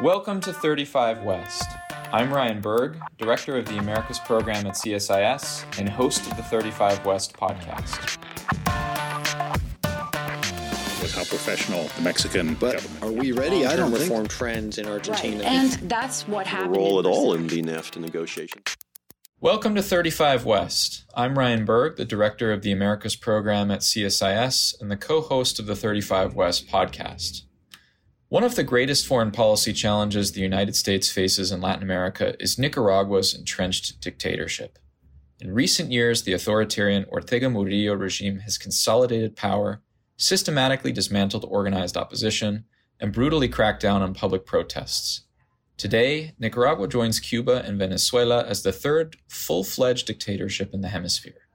Welcome to 35 West. I'm Ryan Berg, Director of the Americas Program at CSIS and host of the 35 West podcast. With how professional the Mexican but government. Are we ready? I don't reform think. trends in Argentina. Right. And that's what happened. role at all in the NAFTA negotiations. Welcome to 35 West. I'm Ryan Berg, the Director of the Americas Program at CSIS and the co host of the 35 West podcast. One of the greatest foreign policy challenges the United States faces in Latin America is Nicaragua's entrenched dictatorship. In recent years, the authoritarian Ortega Murillo regime has consolidated power, systematically dismantled organized opposition, and brutally cracked down on public protests. Today, Nicaragua joins Cuba and Venezuela as the third full fledged dictatorship in the hemisphere.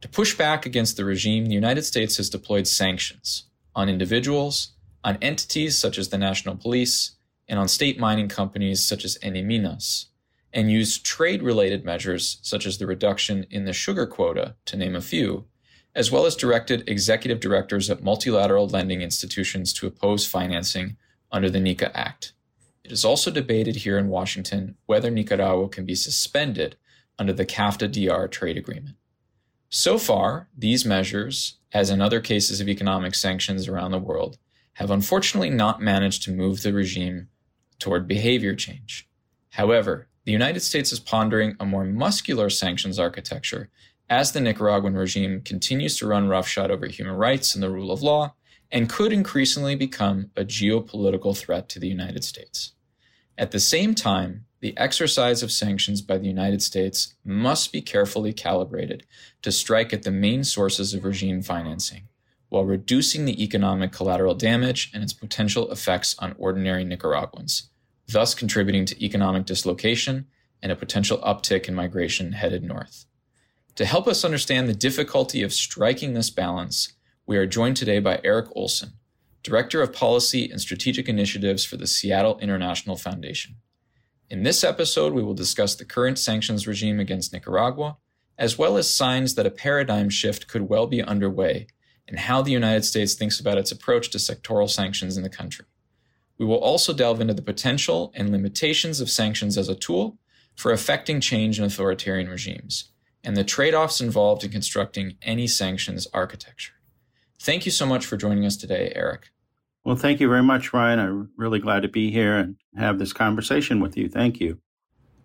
To push back against the regime, the United States has deployed sanctions on individuals, on entities such as the National Police, and on state mining companies such as ENIMINAS, and used trade related measures such as the reduction in the sugar quota, to name a few, as well as directed executive directors at multilateral lending institutions to oppose financing under the NICA Act. It is also debated here in Washington whether Nicaragua can be suspended under the CAFTA DR trade agreement. So far, these measures, as in other cases of economic sanctions around the world, have unfortunately not managed to move the regime toward behavior change. However, the United States is pondering a more muscular sanctions architecture as the Nicaraguan regime continues to run roughshod over human rights and the rule of law and could increasingly become a geopolitical threat to the United States. At the same time, the exercise of sanctions by the United States must be carefully calibrated to strike at the main sources of regime financing, while reducing the economic collateral damage and its potential effects on ordinary Nicaraguans, thus contributing to economic dislocation and a potential uptick in migration headed north. To help us understand the difficulty of striking this balance, we are joined today by Eric Olson, Director of Policy and Strategic Initiatives for the Seattle International Foundation. In this episode, we will discuss the current sanctions regime against Nicaragua, as well as signs that a paradigm shift could well be underway, and how the United States thinks about its approach to sectoral sanctions in the country. We will also delve into the potential and limitations of sanctions as a tool for affecting change in authoritarian regimes, and the trade offs involved in constructing any sanctions architecture. Thank you so much for joining us today, Eric. Well, thank you very much, Ryan. I'm really glad to be here and have this conversation with you. Thank you.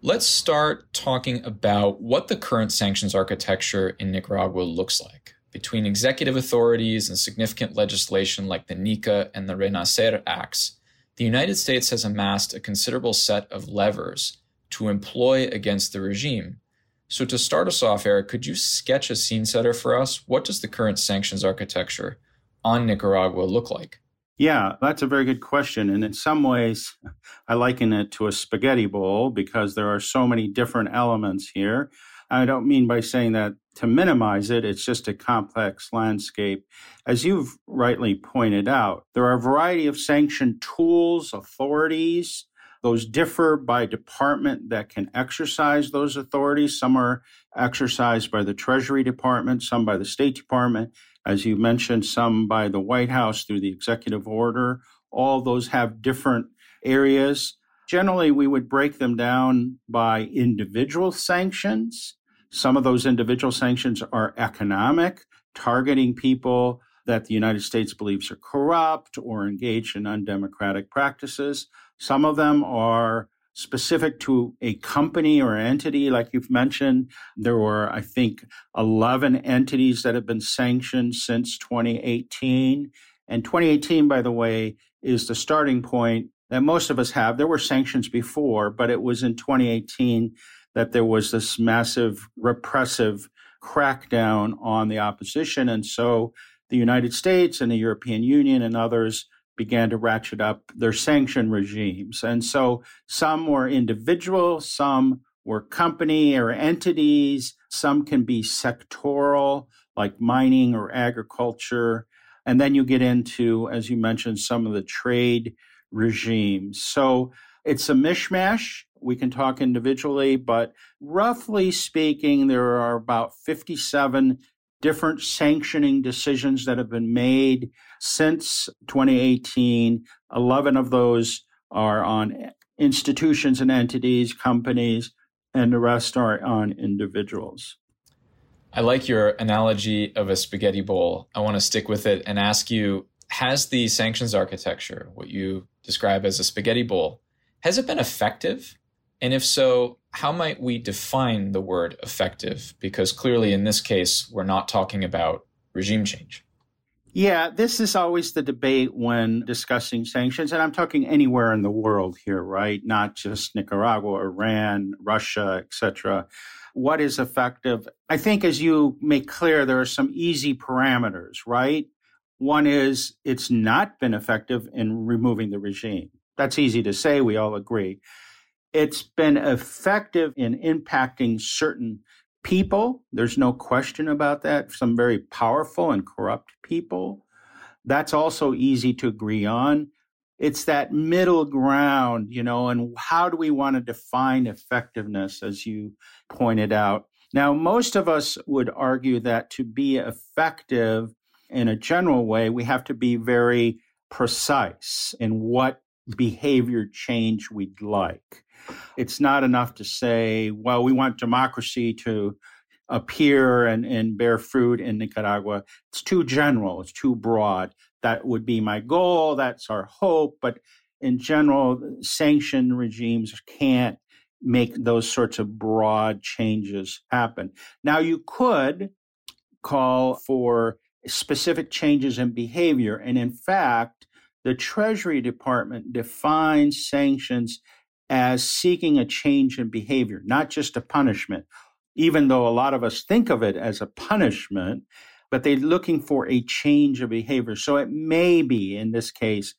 Let's start talking about what the current sanctions architecture in Nicaragua looks like. Between executive authorities and significant legislation like the NICA and the Renacer Acts, the United States has amassed a considerable set of levers to employ against the regime. So, to start us off, Eric, could you sketch a scene setter for us? What does the current sanctions architecture on Nicaragua look like? Yeah, that's a very good question. And in some ways, I liken it to a spaghetti bowl because there are so many different elements here. I don't mean by saying that to minimize it, it's just a complex landscape. As you've rightly pointed out, there are a variety of sanction tools, authorities. Those differ by department that can exercise those authorities. Some are exercised by the Treasury Department, some by the State Department, as you mentioned, some by the White House through the executive order. All those have different areas. Generally, we would break them down by individual sanctions. Some of those individual sanctions are economic, targeting people that the United States believes are corrupt or engaged in undemocratic practices. Some of them are specific to a company or entity, like you've mentioned. There were, I think, 11 entities that have been sanctioned since 2018. And 2018, by the way, is the starting point that most of us have. There were sanctions before, but it was in 2018 that there was this massive repressive crackdown on the opposition. And so the United States and the European Union and others began to ratchet up their sanction regimes. And so some were individual, some were company or entities, some can be sectoral, like mining or agriculture. And then you get into, as you mentioned, some of the trade regimes. So it's a mishmash. We can talk individually, but roughly speaking, there are about 57 different sanctioning decisions that have been made since 2018. 11 of those are on institutions and entities, companies, and the rest are on individuals. I like your analogy of a spaghetti bowl. I want to stick with it and ask you Has the sanctions architecture, what you describe as a spaghetti bowl, has it been effective? And if so, how might we define the word effective? Because clearly, in this case, we're not talking about regime change. Yeah, this is always the debate when discussing sanctions. And I'm talking anywhere in the world here, right? Not just Nicaragua, Iran, Russia, etc. What is effective? I think as you make clear, there are some easy parameters, right? One is it's not been effective in removing the regime. That's easy to say. We all agree. It's been effective in impacting certain people. There's no question about that. Some very powerful and corrupt people. That's also easy to agree on. It's that middle ground, you know, and how do we want to define effectiveness, as you pointed out? Now, most of us would argue that to be effective in a general way, we have to be very precise in what behavior change we'd like. It's not enough to say, well, we want democracy to appear and, and bear fruit in Nicaragua. It's too general, it's too broad. That would be my goal, that's our hope. But in general, sanction regimes can't make those sorts of broad changes happen. Now, you could call for specific changes in behavior. And in fact, the Treasury Department defines sanctions as seeking a change in behavior, not just a punishment, even though a lot of us think of it as a punishment, but they're looking for a change of behavior. So it may be, in this case,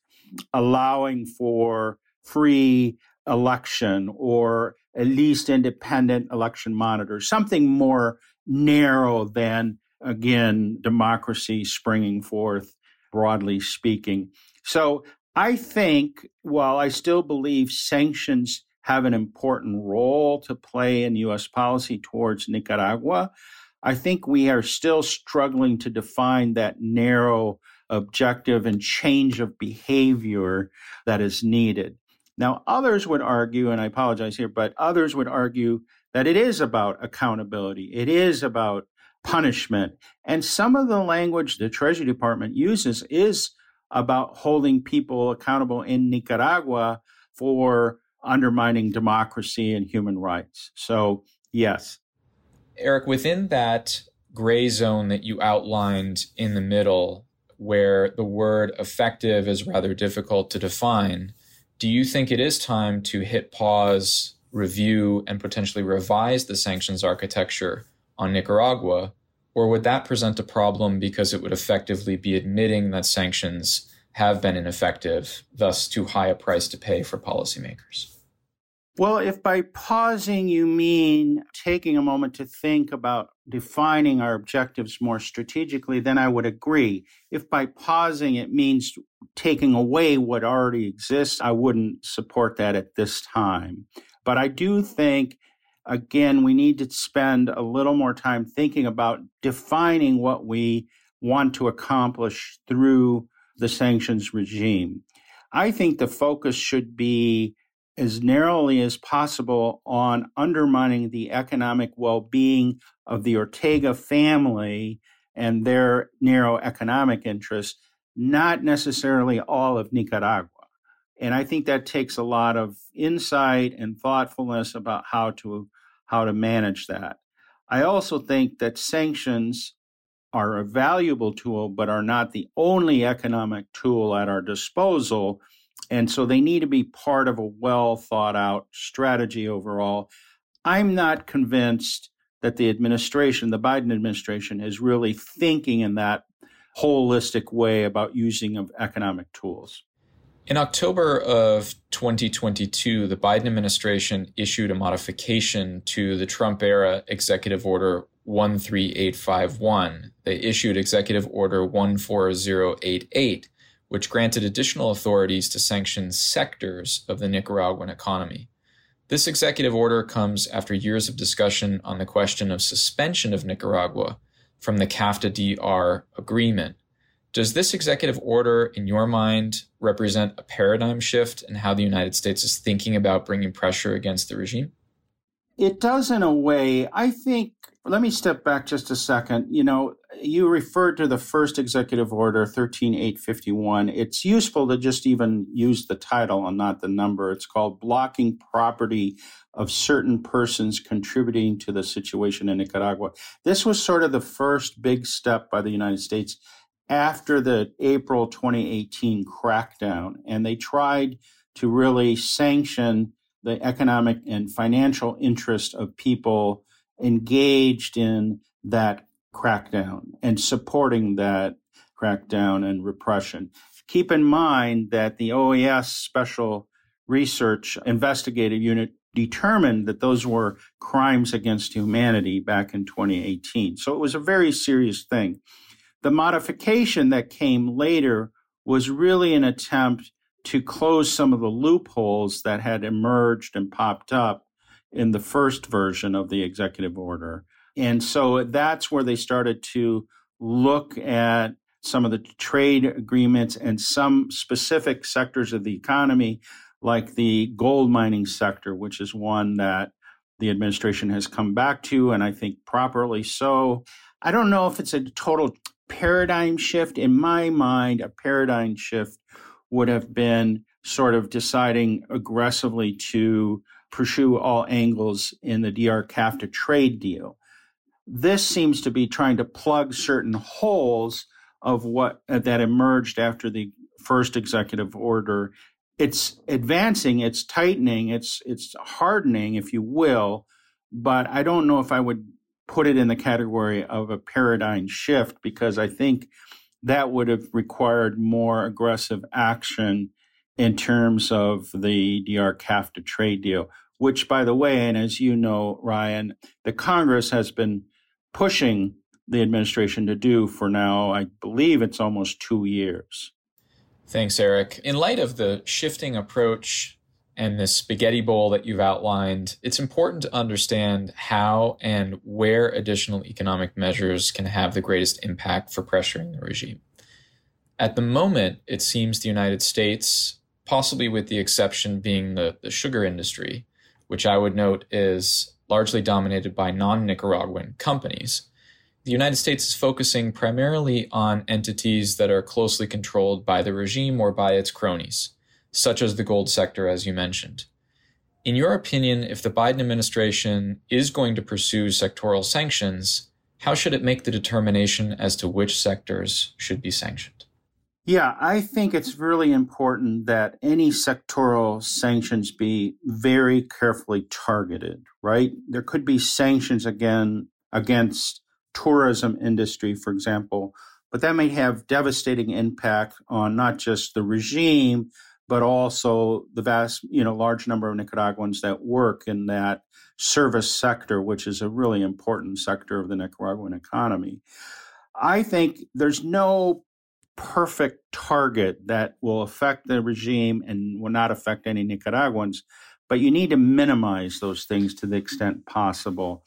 allowing for free election or at least independent election monitors, something more narrow than, again, democracy springing forth, broadly speaking. So I think while I still believe sanctions have an important role to play in U.S. policy towards Nicaragua, I think we are still struggling to define that narrow objective and change of behavior that is needed. Now, others would argue, and I apologize here, but others would argue that it is about accountability. It is about punishment. And some of the language the Treasury Department uses is about holding people accountable in Nicaragua for undermining democracy and human rights. So, yes. Eric, within that gray zone that you outlined in the middle, where the word effective is rather difficult to define, do you think it is time to hit pause, review, and potentially revise the sanctions architecture on Nicaragua or would that present a problem because it would effectively be admitting that sanctions have been ineffective, thus too high a price to pay for policymakers? Well, if by pausing you mean taking a moment to think about defining our objectives more strategically, then I would agree. If by pausing it means taking away what already exists, I wouldn't support that at this time. But I do think again, we need to spend a little more time thinking about defining what we want to accomplish through the sanctions regime. I think the focus should be as narrowly as possible on undermining the economic well being of the Ortega family and their narrow economic interests, not necessarily all of Nicaragua. And I think that takes a lot of insight and thoughtfulness about how to how to manage that. I also think that sanctions are a valuable tool, but are not the only economic tool at our disposal. And so they need to be part of a well thought out strategy overall. I'm not convinced that the administration, the Biden administration, is really thinking in that holistic way about using of economic tools. In October of 2022, the Biden administration issued a modification to the Trump era Executive Order 13851. They issued Executive Order 14088, which granted additional authorities to sanction sectors of the Nicaraguan economy. This executive order comes after years of discussion on the question of suspension of Nicaragua from the CAFTA DR agreement Does this executive order, in your mind, represent a paradigm shift in how the United States is thinking about bringing pressure against the regime? It does in a way. I think, let me step back just a second. You know, you referred to the first executive order, 13851. It's useful to just even use the title and not the number. It's called Blocking Property of Certain Persons Contributing to the Situation in Nicaragua. This was sort of the first big step by the United States after the April 2018 crackdown, and they tried to really sanction the economic and financial interest of people engaged in that crackdown and supporting that crackdown and repression. Keep in mind that the OAS Special Research Investigative Unit determined that those were crimes against humanity back in 2018. So it was a very serious thing. The modification that came later was really an attempt to close some of the loopholes that had emerged and popped up in the first version of the executive order. And so that's where they started to look at some of the trade agreements and some specific sectors of the economy, like the gold mining sector, which is one that the administration has come back to, and I think properly so. I don't know if it's a total paradigm shift. In my mind, a paradigm shift would have been sort of deciding aggressively to pursue all angles in the DR CAFTA trade deal. This seems to be trying to plug certain holes of what uh, that emerged after the first executive order. It's advancing, it's tightening, it's it's hardening, if you will, but I don't know if I would put it in the category of a paradigm shift because I think that would have required more aggressive action in terms of the DR CAFTA trade deal, which, by the way, and as you know, Ryan, the Congress has been pushing the administration to do for now, I believe it's almost two years. Thanks, Eric. In light of the shifting approach and this spaghetti bowl that you've outlined, it's important to understand how and where additional economic measures can have the greatest impact for pressuring the regime. At the moment, it seems the United States, possibly with the exception being the, the sugar industry, which I would note is largely dominated by non Nicaraguan companies, the United States is focusing primarily on entities that are closely controlled by the regime or by its cronies such as the gold sector, as you mentioned. In your opinion, if the Biden administration is going to pursue sectoral sanctions, how should it make the determination as to which sectors should be sanctioned? Yeah, I think it's really important that any sectoral sanctions be very carefully targeted, right? There could be sanctions again against tourism industry, for example, but that may have devastating impact on not just the regime, but also the vast, you know, large number of Nicaraguans that work in that service sector, which is a really important sector of the Nicaraguan economy. I think there's no perfect target that will affect the regime and will not affect any Nicaraguans, but you need to minimize those things to the extent possible.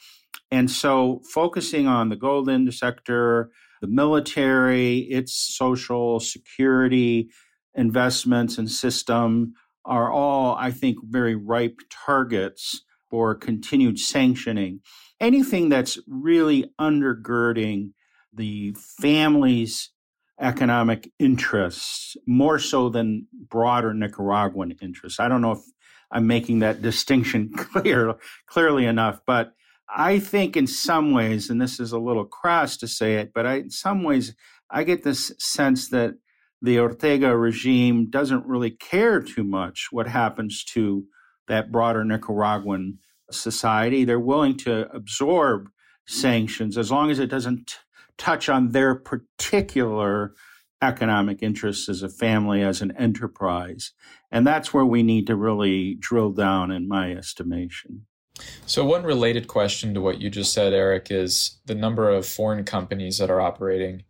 And so focusing on the gold industry sector, the military, its social security, investments and system are all, I think, very ripe targets for continued sanctioning. Anything that's really undergirding the family's economic interests more so than broader Nicaraguan interests. I don't know if I'm making that distinction clear clearly enough, but I think in some ways, and this is a little crass to say it, but I, in some ways, I get this sense that the Ortega regime doesn't really care too much what happens to that broader Nicaraguan society. They're willing to absorb sanctions as long as it doesn't t- touch on their particular economic interests as a family, as an enterprise. And that's where we need to really drill down, in my estimation. So, one related question to what you just said, Eric, is the number of foreign companies that are operating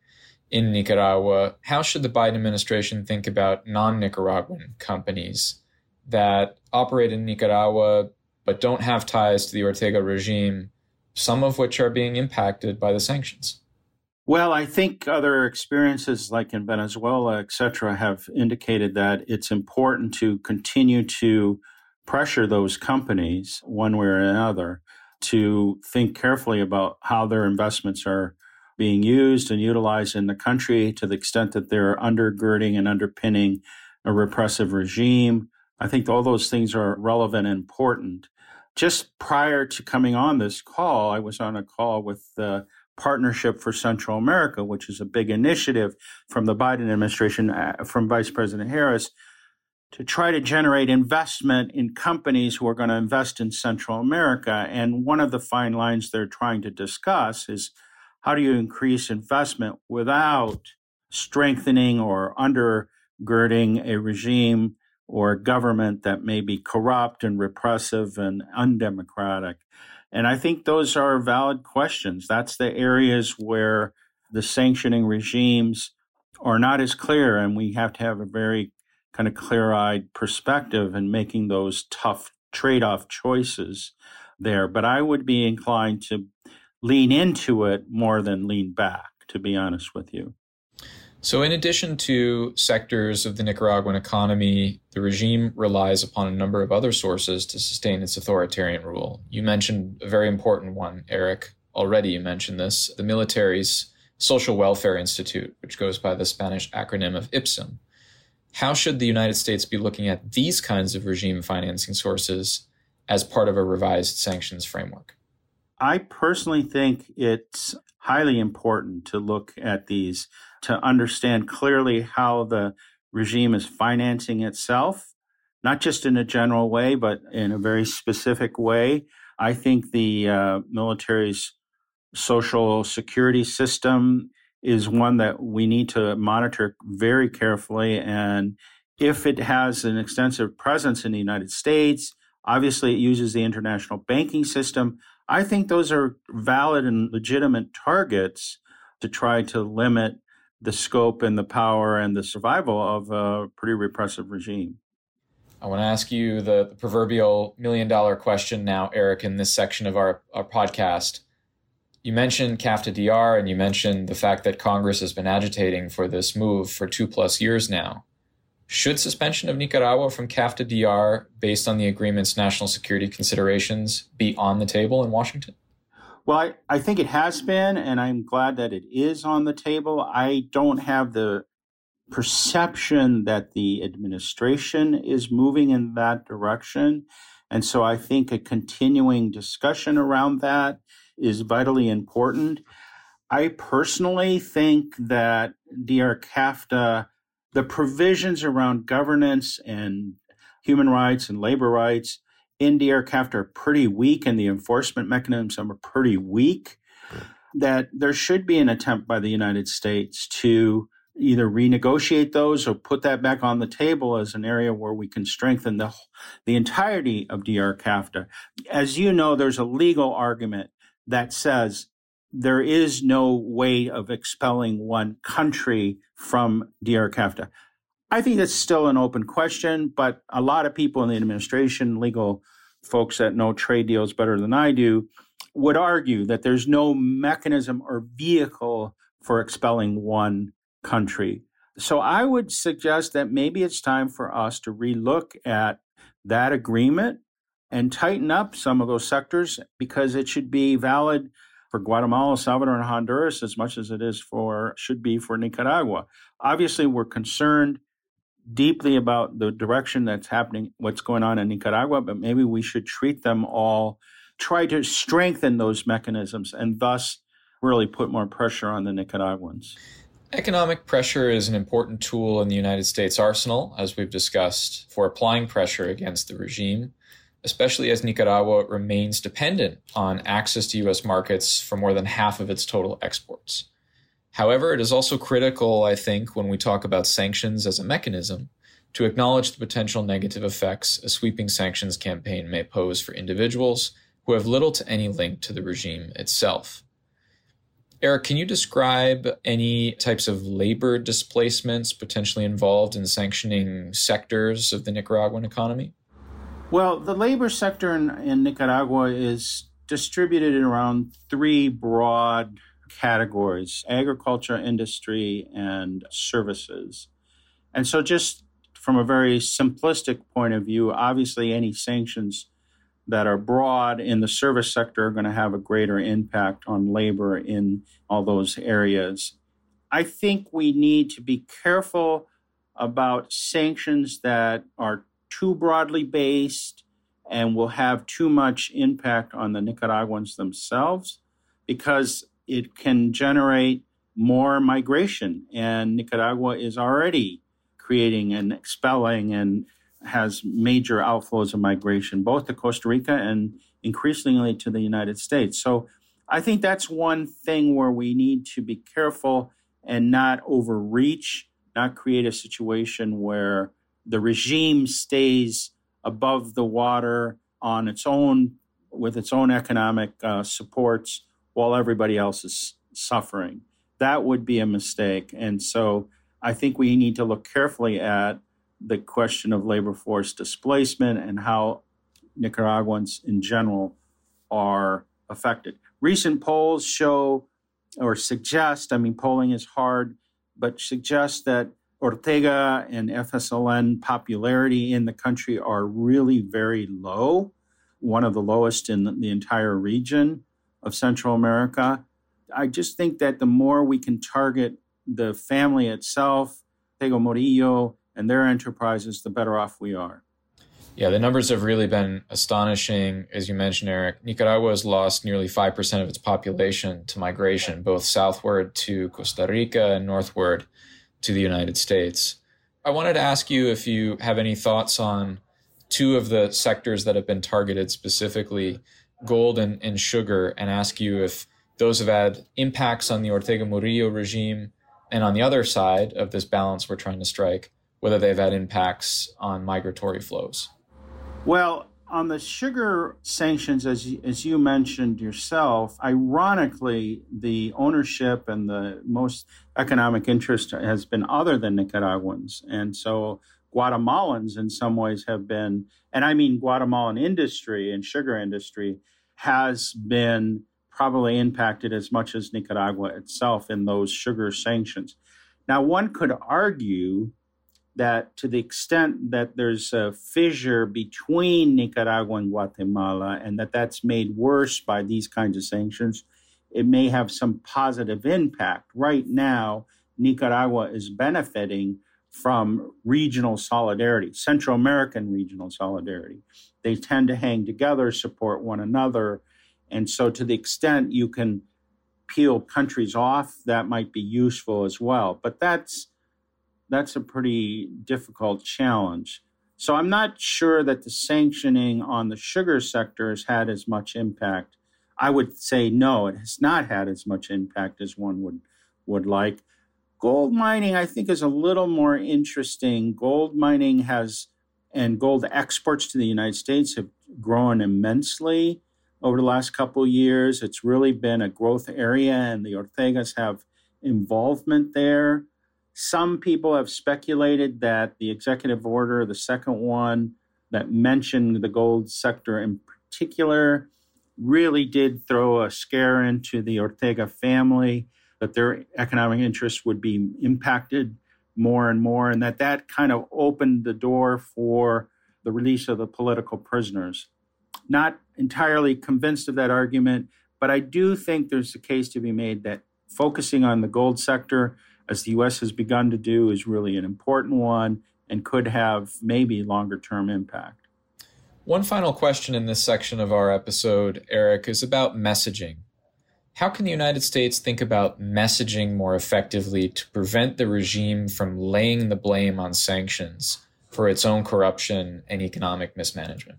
in Nicaragua, how should the Biden administration think about non Nicaraguan companies that operate in Nicaragua but don't have ties to the Ortega regime, some of which are being impacted by the sanctions? Well, I think other experiences like in Venezuela, et cetera, have indicated that it's important to continue to pressure those companies one way or another to think carefully about how their investments are being used and utilized in the country to the extent that they're undergirding and underpinning a repressive regime. I think all those things are relevant and important. Just prior to coming on this call, I was on a call with the Partnership for Central America, which is a big initiative from the Biden administration, uh, from Vice President Harris, to try to generate investment in companies who are going to invest in Central America. And one of the fine lines they're trying to discuss is how do you increase investment without strengthening or undergirding a regime or government that may be corrupt and repressive and undemocratic? And I think those are valid questions. That's the areas where the sanctioning regimes are not as clear, and we have to have a very kind of clear eyed perspective in making those tough trade off choices there. But I would be inclined to lean into it more than lean back, to be honest with you. So, in addition to sectors of the Nicaraguan economy, the regime relies upon a number of other sources to sustain its authoritarian rule. You mentioned a very important one, Eric. Already, you mentioned this the military's Social Welfare Institute, which goes by the Spanish acronym of IPSM. How should the United States be looking at these kinds of regime financing sources as part of a revised sanctions framework? I personally think it's highly important to look at these to understand clearly how the regime is financing itself, not just in a general way, but in a very specific way. I think the uh, military's social security system is one that we need to monitor very carefully. And if it has an extensive presence in the United States, obviously it uses the international banking system. I think those are valid and legitimate targets to try to limit the scope and the power and the survival of a pretty repressive regime. I want to ask you the, proverbial million dollar question now, Eric, in this section of our, our podcast. You mentioned CAFTA DR and you mentioned the fact that Congress has been agitating for this move for two plus years now. Should suspension of Nicaragua from CAFTA DR, based on the agreement's national security considerations, be on the table in Washington? Well, I, I think it has been, and I'm glad that it is on the table. I don't have the perception that the administration is moving in that direction. And so I think a continuing discussion around that is vitally important. I personally think that DR CAFTA, the provisions around governance and human rights and labor rights in DR CAFTA are pretty weak and the enforcement mechanisms are pretty weak. Hmm. That there should be an attempt by the United States to either renegotiate those or put that back on the table as an area where we can strengthen the the entirety of DR CAFTA. As you know, there's a legal argument that says there is no way of expelling one country from DR CAFTA. I think that's still an open question, but a lot of people in the administration, legal folks that know trade deals better than I do, would argue that there's no mechanism or vehicle for expelling one country. So I would suggest that maybe it's time for us to relook at that agreement and tighten up some of those sectors because it should be valid for Guatemala, Salvador, and Honduras as much as it is for should be for Nicaragua. Obviously, we're concerned deeply about the direction that's happening, what's going on in Nicaragua, but maybe we should treat them all, try to strengthen those mechanisms, and thus really put more pressure on the Nicaraguans. Economic pressure is an important tool in the United States arsenal, as we've discussed, for applying pressure against the regime especially as Nicaragua remains dependent on access to U.S. markets for more than half of its total exports. However, it is also critical, I think, when we talk about sanctions as a mechanism, to acknowledge the potential negative effects a sweeping sanctions campaign may pose for individuals who have little to any link to the regime itself. Eric, can you describe any types of labor displacements potentially involved in sanctioning sectors of the Nicaraguan economy? Well, the labor sector in, in Nicaragua is distributed in around three broad categories agriculture, industry, and services. And so, just from a very simplistic point of view, obviously, any sanctions that are broad in the service sector are going to have a greater impact on labor in all those areas. I think we need to be careful about sanctions that are too broadly based and will have too much impact on the Nicaraguans themselves because it can generate more migration. And Nicaragua is already creating and expelling and has major outflows of migration, both to Costa Rica and increasingly to the United States. So I think that's one thing where we need to be careful and not overreach, not create a situation where the regime stays above the water on its own with its own economic uh, supports while everybody else is suffering. That would be a mistake. And so I think we need to look carefully at the question of labor force displacement and how Nicaraguans in general are affected. Recent polls show or suggest, I mean, polling is hard, but suggest that Ortega and FSLN popularity in the country are really very low, one of the lowest in the entire region of Central America. I just think that the more we can target the family itself, Ortega Murillo, and their enterprises, the better off we are. Yeah, the numbers have really been astonishing. As you mentioned, Eric, Nicaragua has lost nearly 5% of its population to migration, both southward to Costa Rica and northward to the United States. I wanted to ask you if you have any thoughts on two of the sectors that have been targeted specifically, gold and, and sugar, and ask you if those have had impacts on the Ortega Murillo regime, and on the other side of this balance we're trying to strike, whether they've had impacts on migratory flows. Well, on the sugar sanctions, as you, as you mentioned yourself, ironically, the ownership and the most economic interest has been other than Nicaraguans. And so Guatemalans, in some ways, have been, and I mean Guatemalan industry and sugar industry, has been probably impacted as much as Nicaragua itself in those sugar sanctions. Now, one could argue that to the extent that there's a fissure between Nicaragua and Guatemala, and that that's made worse by these kinds of sanctions, it may have some positive impact. Right now, Nicaragua is benefiting from regional solidarity, Central American regional solidarity. They tend to hang together, support one another. And so, to the extent you can peel countries off, that might be useful as well. But that's that's a pretty difficult challenge. So I'm not sure that the sanctioning on the sugar sector has had as much impact. I would say no, it has not had as much impact as one would would like. Gold mining, I think, is a little more interesting. Gold mining has and gold exports to the United States have grown immensely over the last couple of years. It's really been a growth area, and the Ortegas have involvement there. Some people have speculated that the executive order, the second one that mentioned the gold sector in particular, really did throw a scare into the Ortega family, that their economic interests would be impacted more and more, and that that kind of opened the door for the release of the political prisoners. Not entirely convinced of that argument, but I do think there's a case to be made that focusing on the gold sector as the U.S. has begun to do, is really an important one and could have maybe longer term impact. One final question in this section of our episode, Eric, is about messaging. How can the United States think about messaging more effectively to prevent the regime from laying the blame on sanctions for its own corruption and economic mismanagement?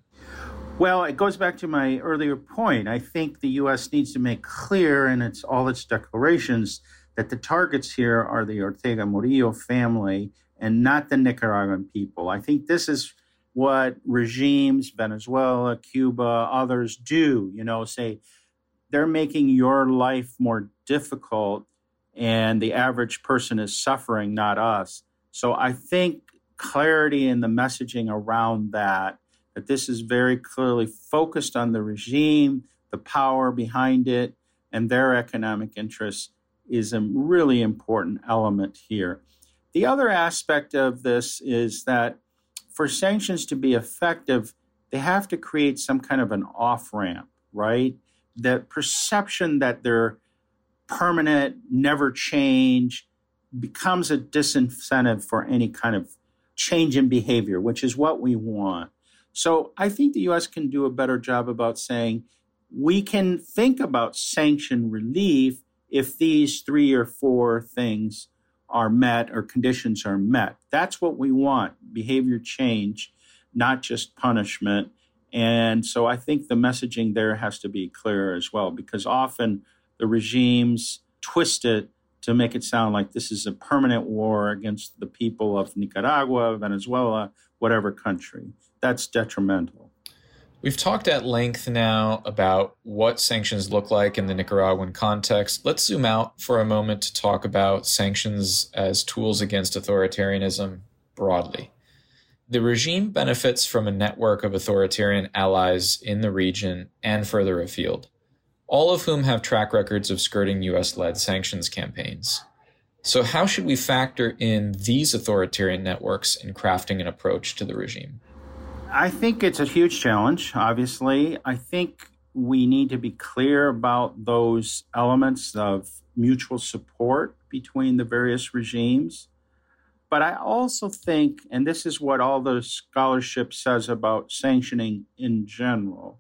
Well, it goes back to my earlier point. I think the U.S. needs to make clear in its all its declarations that the targets here are the Ortega Murillo family and not the Nicaraguan people. I think this is what regimes, Venezuela, Cuba, others do, you know, say they're making your life more difficult and the average person is suffering, not us. So I think clarity in the messaging around that, that this is very clearly focused on the regime, the power behind it, and their economic interests is a really important element here. The other aspect of this is that for sanctions to be effective, they have to create some kind of an off ramp, right? The perception that they're permanent, never change, becomes a disincentive for any kind of change in behavior, which is what we want. So I think the US can do a better job about saying we can think about sanction relief if these three or four things are met or conditions are met. That's what we want behavior change, not just punishment. And so I think the messaging there has to be clear as well, because often the regimes twist it to make it sound like this is a permanent war against the people of Nicaragua, Venezuela, whatever country. That's detrimental. We've talked at length now about what sanctions look like in the Nicaraguan context. Let's zoom out for a moment to talk about sanctions as tools against authoritarianism broadly. The regime benefits from a network of authoritarian allies in the region and further afield, all of whom have track records of skirting US led sanctions campaigns. So, how should we factor in these authoritarian networks in crafting an approach to the regime? I think it's a huge challenge, obviously. I think we need to be clear about those elements of mutual support between the various regimes. But I also think, and this is what all the scholarship says about sanctioning in general,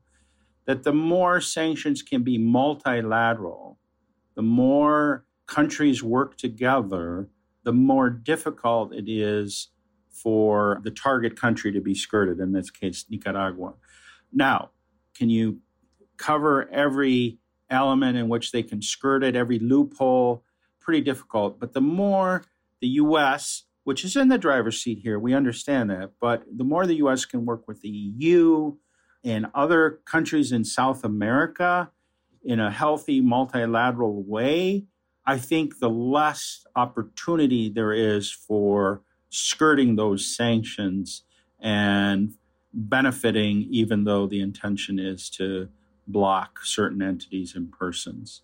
that the more sanctions can be multilateral, the more countries work together, the more difficult it is for the target country to be skirted, in this case, Nicaragua. Now, can you cover every element in which they can skirt it, every loophole? Pretty difficult. But the more the U.S., which is in the driver's seat here, we understand that, but the more the U.S. can work with the EU and other countries in South America in a healthy multilateral way, I think the less opportunity there is for skirting those sanctions and benefiting, even though the intention is to block certain entities and persons.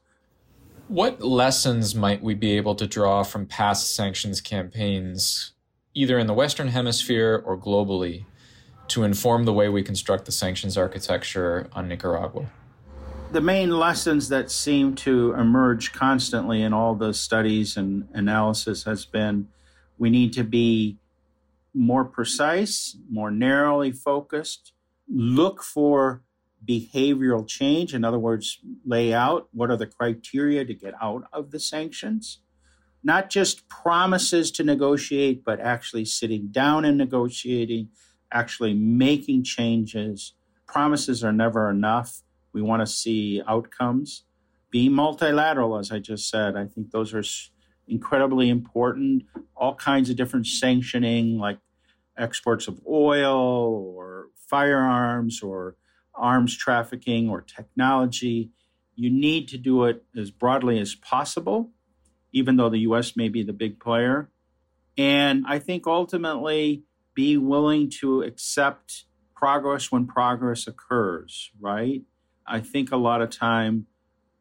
What lessons might we be able to draw from past sanctions campaigns, either in the Western Hemisphere or globally, to inform the way we construct the sanctions architecture on Nicaragua? The main lessons that seem to emerge constantly in all the studies and analysis has been we need to be more precise, more narrowly focused, look for behavioral change. In other words, lay out what are the criteria to get out of the sanctions. Not just promises to negotiate, but actually sitting down and negotiating, actually making changes. Promises are never enough. We want to see outcomes. Be multilateral, as I just said. I think those are incredibly important. All kinds of different sanctioning, like exports of oil or firearms or arms trafficking or technology. You need to do it as broadly as possible, even though the US may be the big player. And I think ultimately be willing to accept progress when progress occurs, right? I think a lot of time,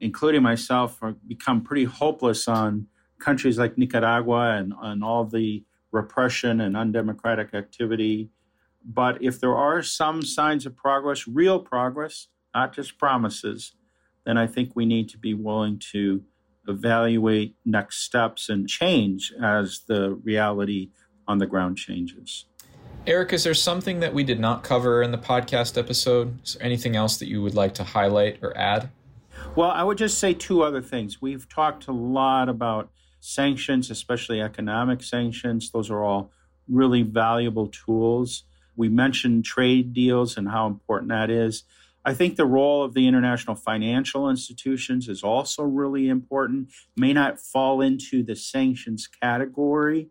including myself, become pretty hopeless on countries like Nicaragua and, and all the repression and undemocratic activity. But if there are some signs of progress, real progress, not just promises, then I think we need to be willing to evaluate next steps and change as the reality on the ground changes. Eric, is there something that we did not cover in the podcast episode? Is there anything else that you would like to highlight or add? Well, I would just say two other things. We've talked a lot about sanctions, especially economic sanctions. Those are all really valuable tools. We mentioned trade deals and how important that is. I think the role of the international financial institutions is also really important. May not fall into the sanctions category,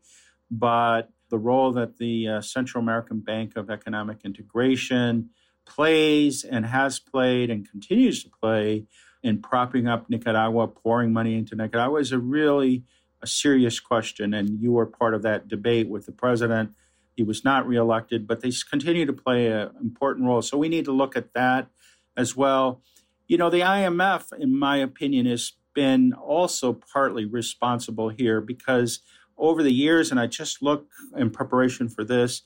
but the role that the uh, Central American Bank of Economic Integration plays and has played and continues to play in propping up Nicaragua, pouring money into Nicaragua is a really a serious question. And you were part of that debate with the president. He was not reelected, but they continue to play an important role. So we need to look at that as well. You know, the IMF, in my opinion, has been also partly responsible here because over the years, and I just look in preparation for this,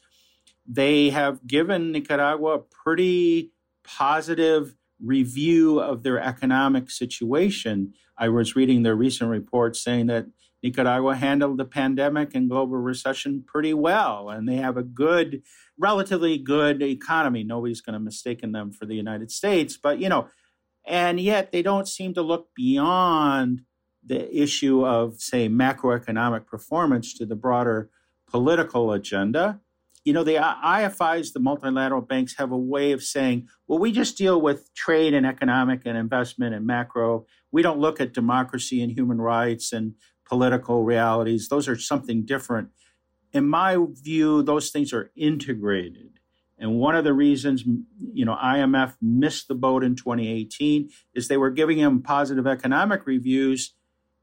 they have given Nicaragua a pretty positive review of their economic situation. I was reading their recent report saying that Nicaragua handled the pandemic and global recession pretty well, and they have a good, relatively good economy. Nobody's going to mistake them for the United States, but you know, and yet they don't seem to look beyond the issue of, say, macroeconomic performance to the broader political agenda. You know, the IFIs, the multilateral banks, have a way of saying, well, we just deal with trade and economic and investment and macro. We don't look at democracy and human rights and political realities. Those are something different. In my view, those things are integrated. And one of the reasons, you know, IMF missed the boat in 2018 is they were giving him positive economic reviews,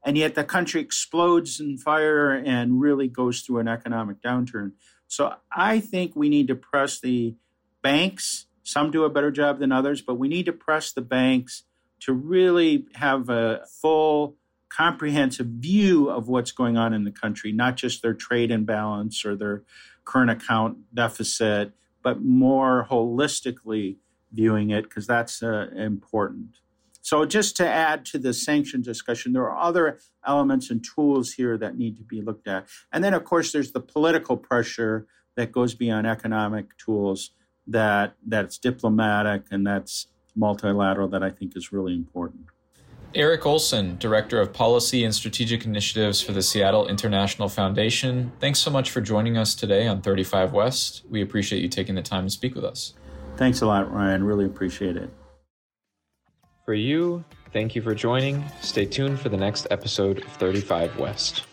and yet the country explodes in fire and really goes through an economic downturn. So I think we need to press the banks. Some do a better job than others, but we need to press the banks to really have a full, comprehensive view of what's going on in the country, not just their trade imbalance or their current account deficit but more holistically viewing it because that's uh, important. So, just to add to the sanction discussion, there are other elements and tools here that need to be looked at. And then, of course, there's the political pressure that goes beyond economic tools that that's diplomatic and that's multilateral that I think is really important. Eric Olson, Director of Policy and Strategic Initiatives for the Seattle International Foundation, thanks so much for joining us today on 35 West. We appreciate you taking the time to speak with us. Thanks a lot, Ryan. Really appreciate it. For you, thank you for joining. Stay tuned for the next episode of 35 West.